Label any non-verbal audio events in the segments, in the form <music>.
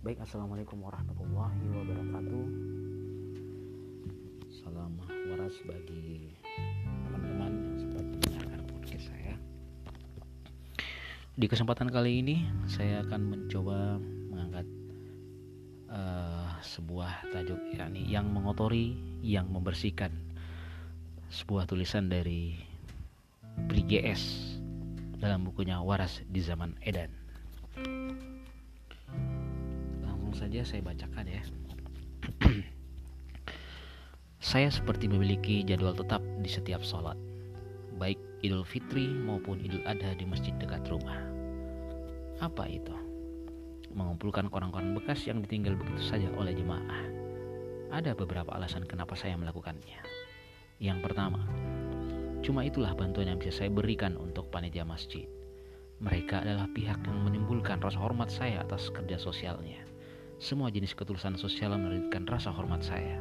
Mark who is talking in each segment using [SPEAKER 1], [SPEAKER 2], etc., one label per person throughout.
[SPEAKER 1] Assalamualaikum warahmatullahi wabarakatuh. Salam waras bagi teman-teman yang sempat mendengarkan podcast saya. Di kesempatan kali ini saya akan mencoba mengangkat uh, sebuah tajuk yakni yang mengotori, yang membersihkan. Sebuah tulisan dari Pri GS dalam bukunya Waras di Zaman Edan saja saya bacakan ya. <clears throat> saya seperti memiliki jadwal tetap di setiap sholat, baik Idul Fitri maupun Idul Adha di masjid dekat rumah. Apa itu? Mengumpulkan koran-koran bekas yang ditinggal begitu saja oleh jemaah. Ada beberapa alasan kenapa saya melakukannya. Yang pertama, cuma itulah bantuan yang bisa saya berikan untuk panitia masjid. Mereka adalah pihak yang menimbulkan rasa hormat saya atas kerja sosialnya. Semua jenis ketulusan sosial menerbitkan rasa hormat saya.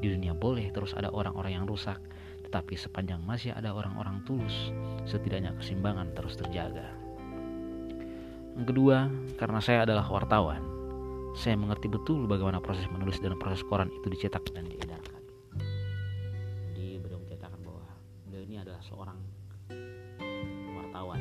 [SPEAKER 1] Di dunia boleh terus ada orang-orang yang rusak, tetapi sepanjang masih ada orang-orang tulus, setidaknya keseimbangan terus terjaga. Yang kedua, karena saya adalah wartawan, saya mengerti betul bagaimana proses menulis dan proses koran itu dicetak dan diedarkan. Jadi beliau menceritakan bahwa beliau ini adalah seorang wartawan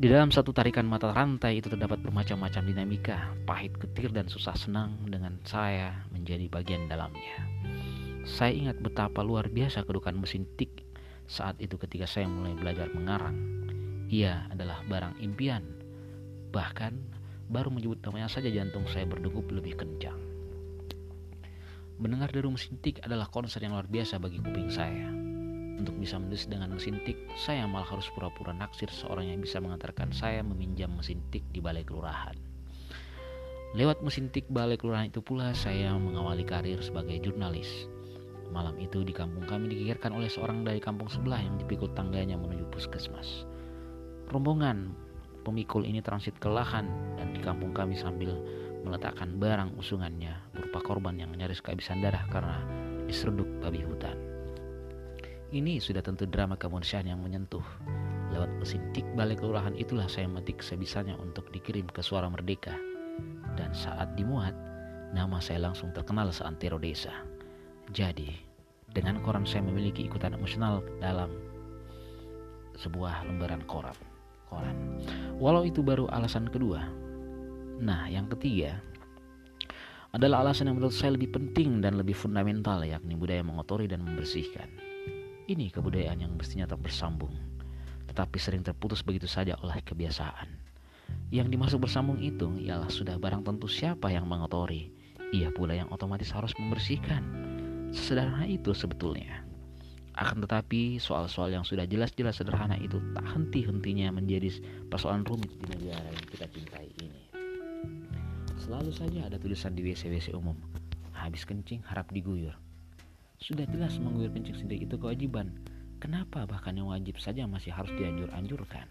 [SPEAKER 1] Di dalam satu tarikan mata rantai itu terdapat bermacam-macam dinamika, pahit, getir, dan susah senang dengan saya menjadi bagian dalamnya. Saya ingat betapa luar biasa kedukaan mesin tik saat itu ketika saya mulai belajar mengarang. Ia adalah barang impian. Bahkan baru menyebut namanya saja jantung saya berdegup lebih kencang. Mendengar deru mesin tik adalah konser yang luar biasa bagi kuping saya. Untuk bisa menulis dengan mesin tik, saya malah harus pura-pura naksir seorang yang bisa mengantarkan saya meminjam mesin tik di balai kelurahan. Lewat mesin tik balai kelurahan itu pula saya mengawali karir sebagai jurnalis. Malam itu di kampung kami dikikirkan oleh seorang dari kampung sebelah yang dipikul tangganya menuju puskesmas. Rombongan pemikul ini transit ke lahan dan di kampung kami sambil meletakkan barang usungannya berupa korban yang nyaris kehabisan darah karena diseruduk babi hutan. Ini sudah tentu drama kemanusiaan yang menyentuh. Lewat mesin tik balik kelurahan itulah saya metik sebisanya untuk dikirim ke suara merdeka. Dan saat dimuat, nama saya langsung terkenal seantero desa. Jadi, dengan koran saya memiliki ikutan emosional dalam sebuah lembaran koran. koran. Walau itu baru alasan kedua. Nah, yang ketiga adalah alasan yang menurut saya lebih penting dan lebih fundamental yakni budaya mengotori dan membersihkan. Ini kebudayaan yang mestinya tak bersambung, tetapi sering terputus begitu saja oleh kebiasaan. Yang dimaksud bersambung itu ialah sudah barang tentu siapa yang mengotori, ia pula yang otomatis harus membersihkan. Sesederhana itu sebetulnya. Akan tetapi soal-soal yang sudah jelas-jelas sederhana itu tak henti-hentinya menjadi persoalan rumit di negara yang kita cintai ini. Selalu saja ada tulisan di WC-WC umum, habis kencing harap diguyur. Sudah jelas mengguyur kencing sendiri itu kewajiban. Kenapa bahkan yang wajib saja masih harus dianjur-anjurkan?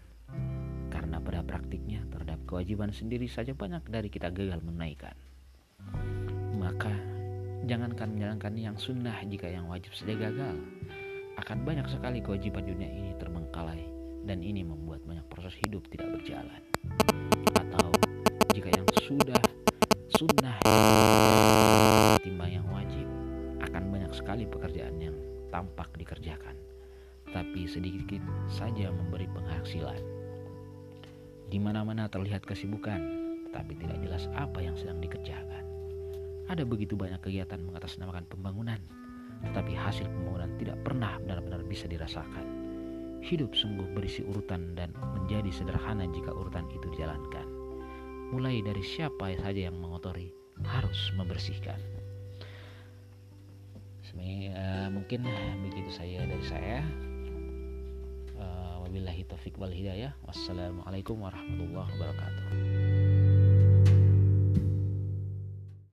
[SPEAKER 1] Karena pada praktiknya terhadap kewajiban sendiri saja banyak dari kita gagal menunaikan. Maka jangankan menjalankan yang sunnah jika yang wajib saja gagal. Akan banyak sekali kewajiban dunia ini terbengkalai dan ini membuat banyak proses hidup tidak berjalan. Atau jika yang sudah sunnah banyak sekali pekerjaan yang tampak dikerjakan, tapi sedikit saja memberi penghasilan. Di mana-mana terlihat kesibukan, tapi tidak jelas apa yang sedang dikerjakan. Ada begitu banyak kegiatan mengatasnamakan pembangunan, tetapi hasil pembangunan tidak pernah benar-benar bisa dirasakan. Hidup sungguh berisi urutan dan menjadi sederhana jika urutan itu dijalankan. Mulai dari siapa saja yang mengotori, harus membersihkan. Uh, mungkin begitu saya dari saya. Uh, wabillahi taufiq wal hidayah. Wassalamualaikum warahmatullahi wabarakatuh.